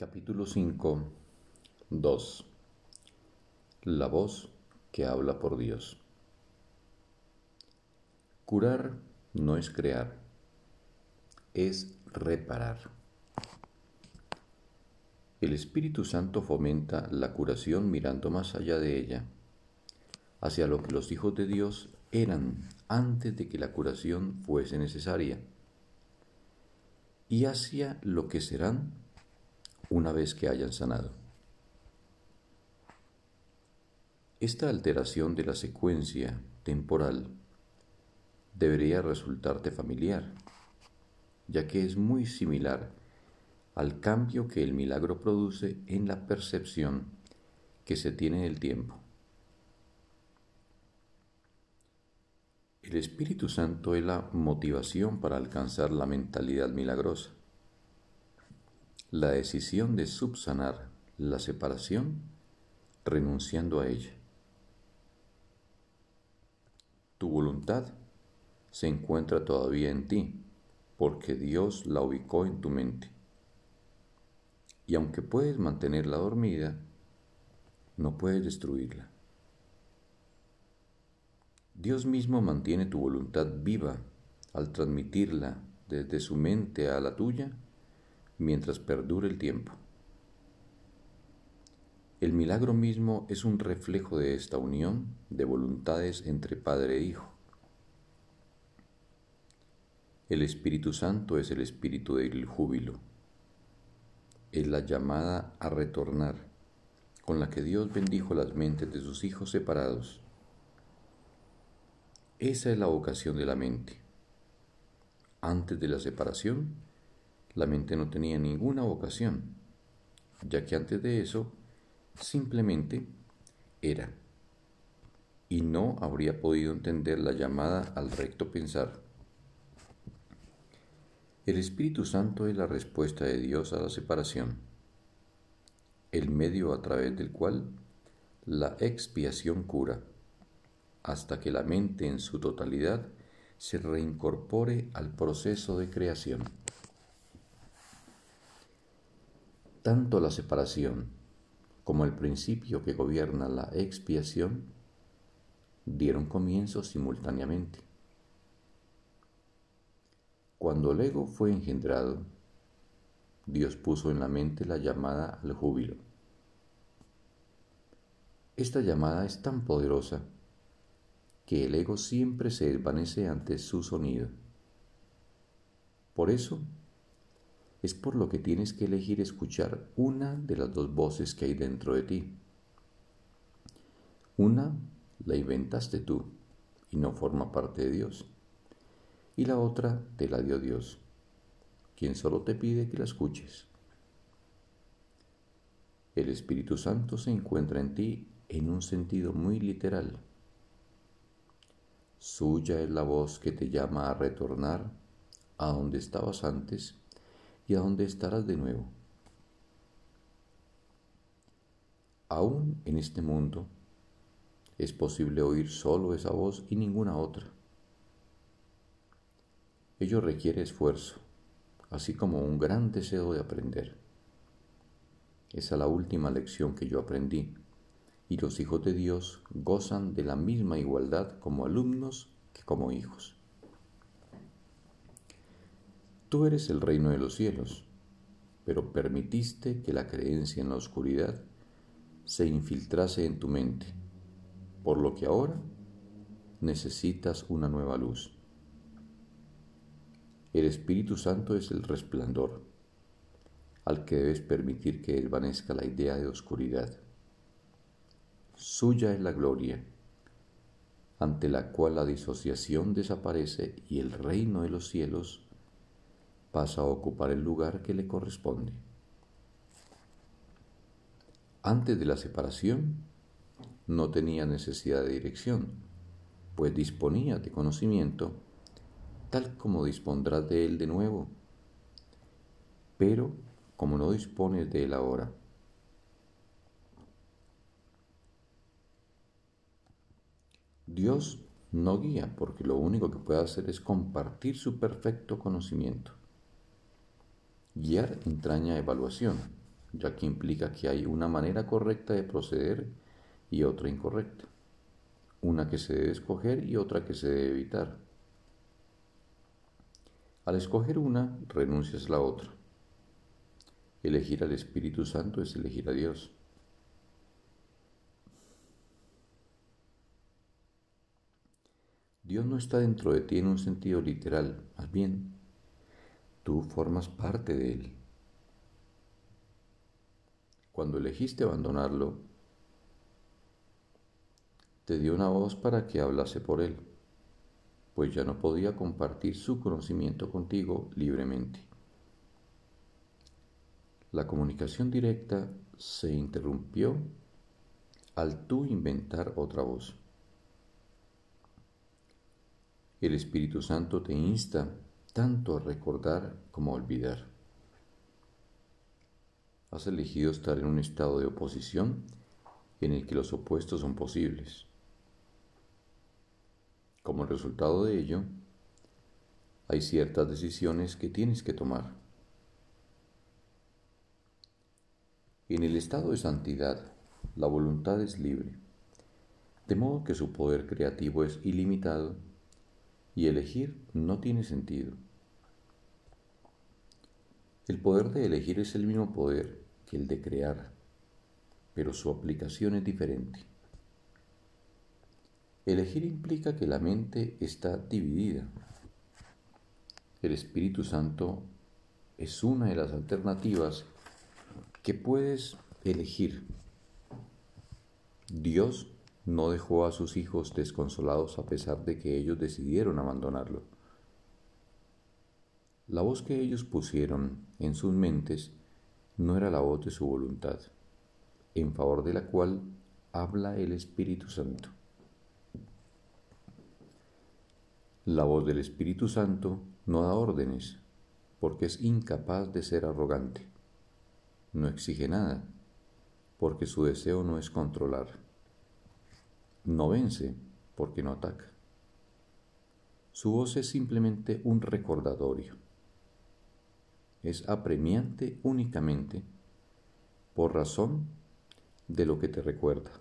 Capítulo 5 2 La voz que habla por Dios. Curar no es crear, es reparar. El Espíritu Santo fomenta la curación mirando más allá de ella, hacia lo que los hijos de Dios eran antes de que la curación fuese necesaria, y hacia lo que serán una vez que hayan sanado. Esta alteración de la secuencia temporal debería resultarte familiar, ya que es muy similar al cambio que el milagro produce en la percepción que se tiene del tiempo. El Espíritu Santo es la motivación para alcanzar la mentalidad milagrosa la decisión de subsanar la separación renunciando a ella. Tu voluntad se encuentra todavía en ti porque Dios la ubicó en tu mente. Y aunque puedes mantenerla dormida, no puedes destruirla. Dios mismo mantiene tu voluntad viva al transmitirla desde su mente a la tuya mientras perdure el tiempo. El milagro mismo es un reflejo de esta unión de voluntades entre Padre e Hijo. El Espíritu Santo es el espíritu del júbilo. Es la llamada a retornar con la que Dios bendijo las mentes de sus hijos separados. Esa es la vocación de la mente. Antes de la separación, la mente no tenía ninguna vocación, ya que antes de eso simplemente era, y no habría podido entender la llamada al recto pensar. El Espíritu Santo es la respuesta de Dios a la separación, el medio a través del cual la expiación cura, hasta que la mente en su totalidad se reincorpore al proceso de creación. Tanto la separación como el principio que gobierna la expiación dieron comienzo simultáneamente. Cuando el ego fue engendrado, Dios puso en la mente la llamada al júbilo. Esta llamada es tan poderosa que el ego siempre se desvanece ante su sonido. Por eso, es por lo que tienes que elegir escuchar una de las dos voces que hay dentro de ti. Una la inventaste tú y no forma parte de Dios. Y la otra te la dio Dios, quien solo te pide que la escuches. El Espíritu Santo se encuentra en ti en un sentido muy literal. Suya es la voz que te llama a retornar a donde estabas antes y a dónde estarás de nuevo. Aún en este mundo es posible oír solo esa voz y ninguna otra. Ello requiere esfuerzo, así como un gran deseo de aprender. Esa es la última lección que yo aprendí, y los hijos de Dios gozan de la misma igualdad como alumnos que como hijos. Tú eres el reino de los cielos, pero permitiste que la creencia en la oscuridad se infiltrase en tu mente, por lo que ahora necesitas una nueva luz. El Espíritu Santo es el resplandor al que debes permitir que desvanezca la idea de oscuridad. Suya es la gloria, ante la cual la disociación desaparece y el reino de los cielos pasa a ocupar el lugar que le corresponde. Antes de la separación, no tenía necesidad de dirección, pues disponía de conocimiento, tal como dispondrás de él de nuevo. Pero como no dispones de él ahora, Dios no guía porque lo único que puede hacer es compartir su perfecto conocimiento. Guiar entraña evaluación, ya que implica que hay una manera correcta de proceder y otra incorrecta, una que se debe escoger y otra que se debe evitar. Al escoger una, renuncias a la otra. Elegir al Espíritu Santo es elegir a Dios. Dios no está dentro de ti en un sentido literal, más bien, tú formas parte de Él. Cuando elegiste abandonarlo, te dio una voz para que hablase por Él, pues ya no podía compartir su conocimiento contigo libremente. La comunicación directa se interrumpió al tú inventar otra voz. El Espíritu Santo te insta tanto a recordar como a olvidar. Has elegido estar en un estado de oposición en el que los opuestos son posibles. Como resultado de ello, hay ciertas decisiones que tienes que tomar. En el estado de santidad, la voluntad es libre, de modo que su poder creativo es ilimitado y elegir no tiene sentido. El poder de elegir es el mismo poder que el de crear, pero su aplicación es diferente. Elegir implica que la mente está dividida. El Espíritu Santo es una de las alternativas que puedes elegir. Dios no dejó a sus hijos desconsolados a pesar de que ellos decidieron abandonarlo. La voz que ellos pusieron en sus mentes no era la voz de su voluntad, en favor de la cual habla el Espíritu Santo. La voz del Espíritu Santo no da órdenes, porque es incapaz de ser arrogante no exige nada, porque su deseo no es controlar. No vence, porque no ataca. Su voz es simplemente un recordatorio. Es apremiante únicamente por razón de lo que te recuerda.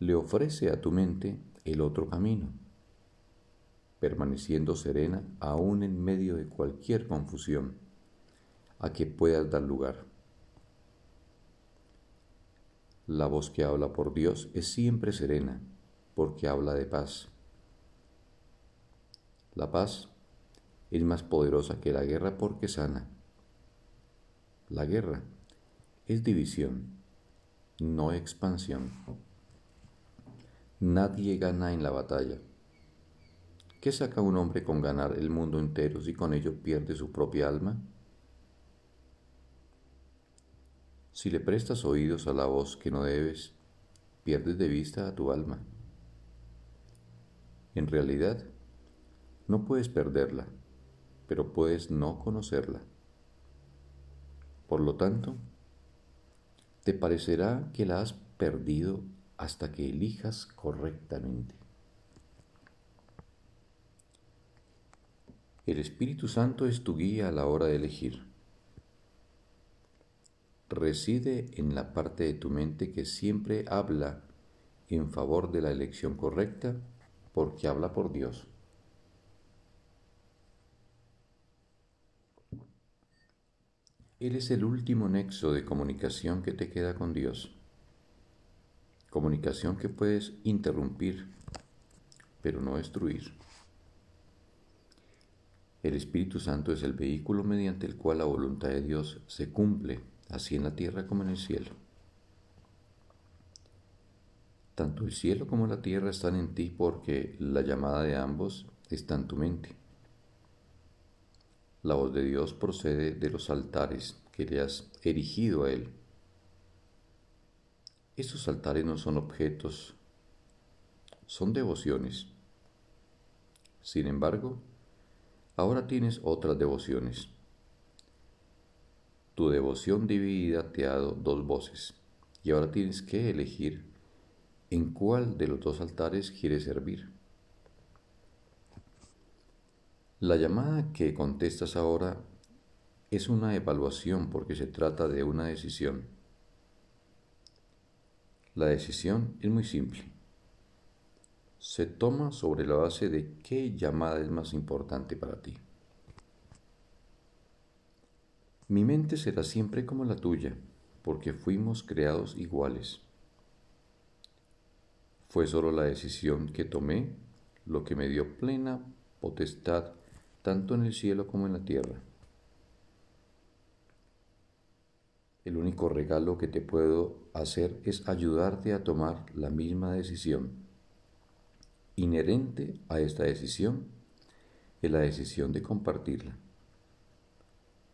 Le ofrece a tu mente el otro camino, permaneciendo serena aún en medio de cualquier confusión a que puedas dar lugar. La voz que habla por Dios es siempre serena, porque habla de paz. La paz es más poderosa que la guerra porque sana. La guerra es división, no expansión. Nadie gana en la batalla. ¿Qué saca un hombre con ganar el mundo entero si con ello pierde su propia alma? Si le prestas oídos a la voz que no debes, pierdes de vista a tu alma. En realidad, no puedes perderla, pero puedes no conocerla. Por lo tanto, te parecerá que la has perdido hasta que elijas correctamente. El Espíritu Santo es tu guía a la hora de elegir reside en la parte de tu mente que siempre habla en favor de la elección correcta porque habla por Dios. Él es el último nexo de comunicación que te queda con Dios. Comunicación que puedes interrumpir, pero no destruir. El Espíritu Santo es el vehículo mediante el cual la voluntad de Dios se cumple así en la tierra como en el cielo. Tanto el cielo como la tierra están en ti porque la llamada de ambos está en tu mente. La voz de Dios procede de los altares que le has erigido a Él. Estos altares no son objetos, son devociones. Sin embargo, ahora tienes otras devociones. Tu devoción dividida te ha dado dos voces y ahora tienes que elegir en cuál de los dos altares quieres servir. La llamada que contestas ahora es una evaluación porque se trata de una decisión. La decisión es muy simple. Se toma sobre la base de qué llamada es más importante para ti. Mi mente será siempre como la tuya, porque fuimos creados iguales. Fue solo la decisión que tomé lo que me dio plena potestad tanto en el cielo como en la tierra. El único regalo que te puedo hacer es ayudarte a tomar la misma decisión. Inherente a esta decisión es la decisión de compartirla.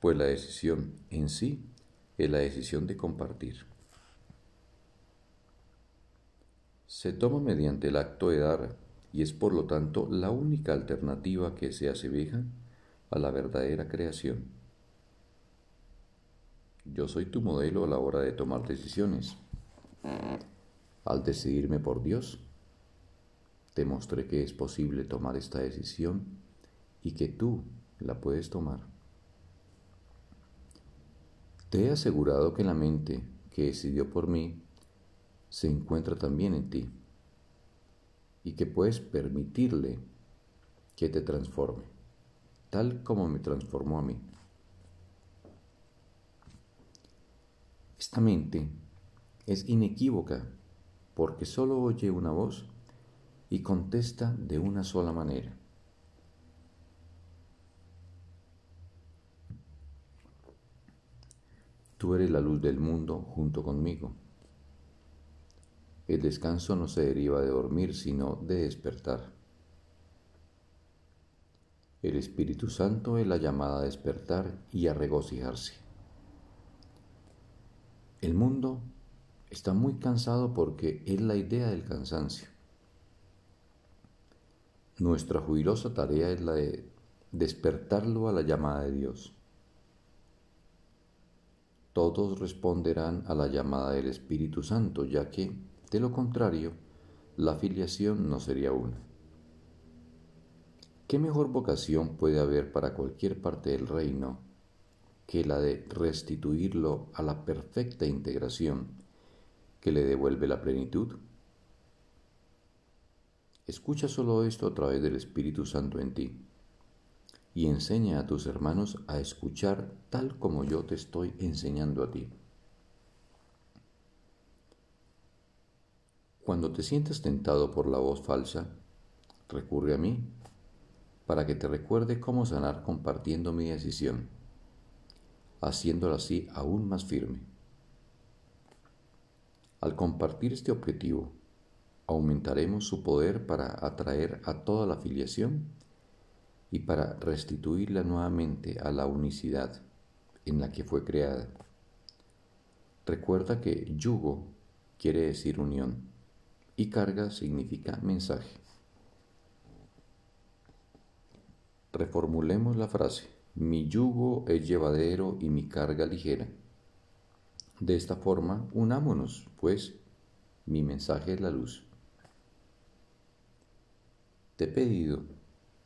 Pues la decisión en sí es la decisión de compartir. Se toma mediante el acto de dar y es por lo tanto la única alternativa que se asemeja a la verdadera creación. Yo soy tu modelo a la hora de tomar decisiones. Al decidirme por Dios, te mostré que es posible tomar esta decisión y que tú la puedes tomar. Te he asegurado que la mente que decidió por mí se encuentra también en ti y que puedes permitirle que te transforme, tal como me transformó a mí. Esta mente es inequívoca porque solo oye una voz y contesta de una sola manera. Tú eres la luz del mundo junto conmigo. El descanso no se deriva de dormir, sino de despertar. El Espíritu Santo es la llamada a despertar y a regocijarse. El mundo está muy cansado porque es la idea del cansancio. Nuestra jubilosa tarea es la de despertarlo a la llamada de Dios. Todos responderán a la llamada del Espíritu Santo, ya que, de lo contrario, la filiación no sería una. ¿Qué mejor vocación puede haber para cualquier parte del reino que la de restituirlo a la perfecta integración que le devuelve la plenitud? Escucha solo esto a través del Espíritu Santo en ti y enseña a tus hermanos a escuchar tal como yo te estoy enseñando a ti. Cuando te sientas tentado por la voz falsa, recurre a mí para que te recuerde cómo sanar compartiendo mi decisión haciéndolo así aún más firme. Al compartir este objetivo, aumentaremos su poder para atraer a toda la filiación y para restituirla nuevamente a la unicidad en la que fue creada. Recuerda que yugo quiere decir unión y carga significa mensaje. Reformulemos la frase. Mi yugo es llevadero y mi carga ligera. De esta forma, unámonos, pues mi mensaje es la luz. Te he pedido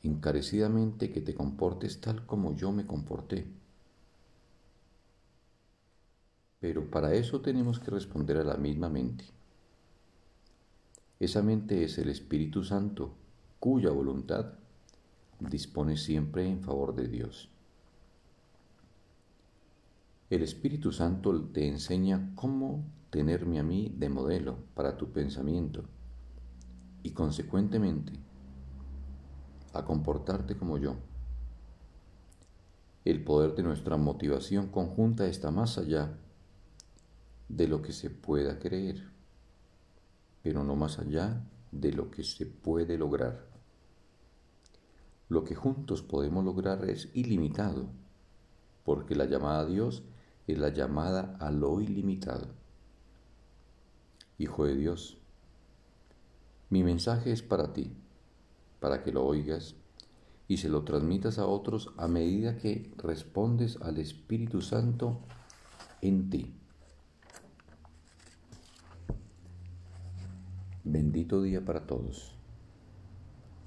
encarecidamente que te comportes tal como yo me comporté. Pero para eso tenemos que responder a la misma mente. Esa mente es el Espíritu Santo, cuya voluntad dispone siempre en favor de Dios. El Espíritu Santo te enseña cómo tenerme a mí de modelo para tu pensamiento y consecuentemente a comportarte como yo. El poder de nuestra motivación conjunta está más allá de lo que se pueda creer, pero no más allá de lo que se puede lograr. Lo que juntos podemos lograr es ilimitado, porque la llamada a Dios es la llamada a lo ilimitado. Hijo de Dios, mi mensaje es para ti, para que lo oigas y se lo transmitas a otros a medida que respondes al Espíritu Santo en ti. Bendito día para todos.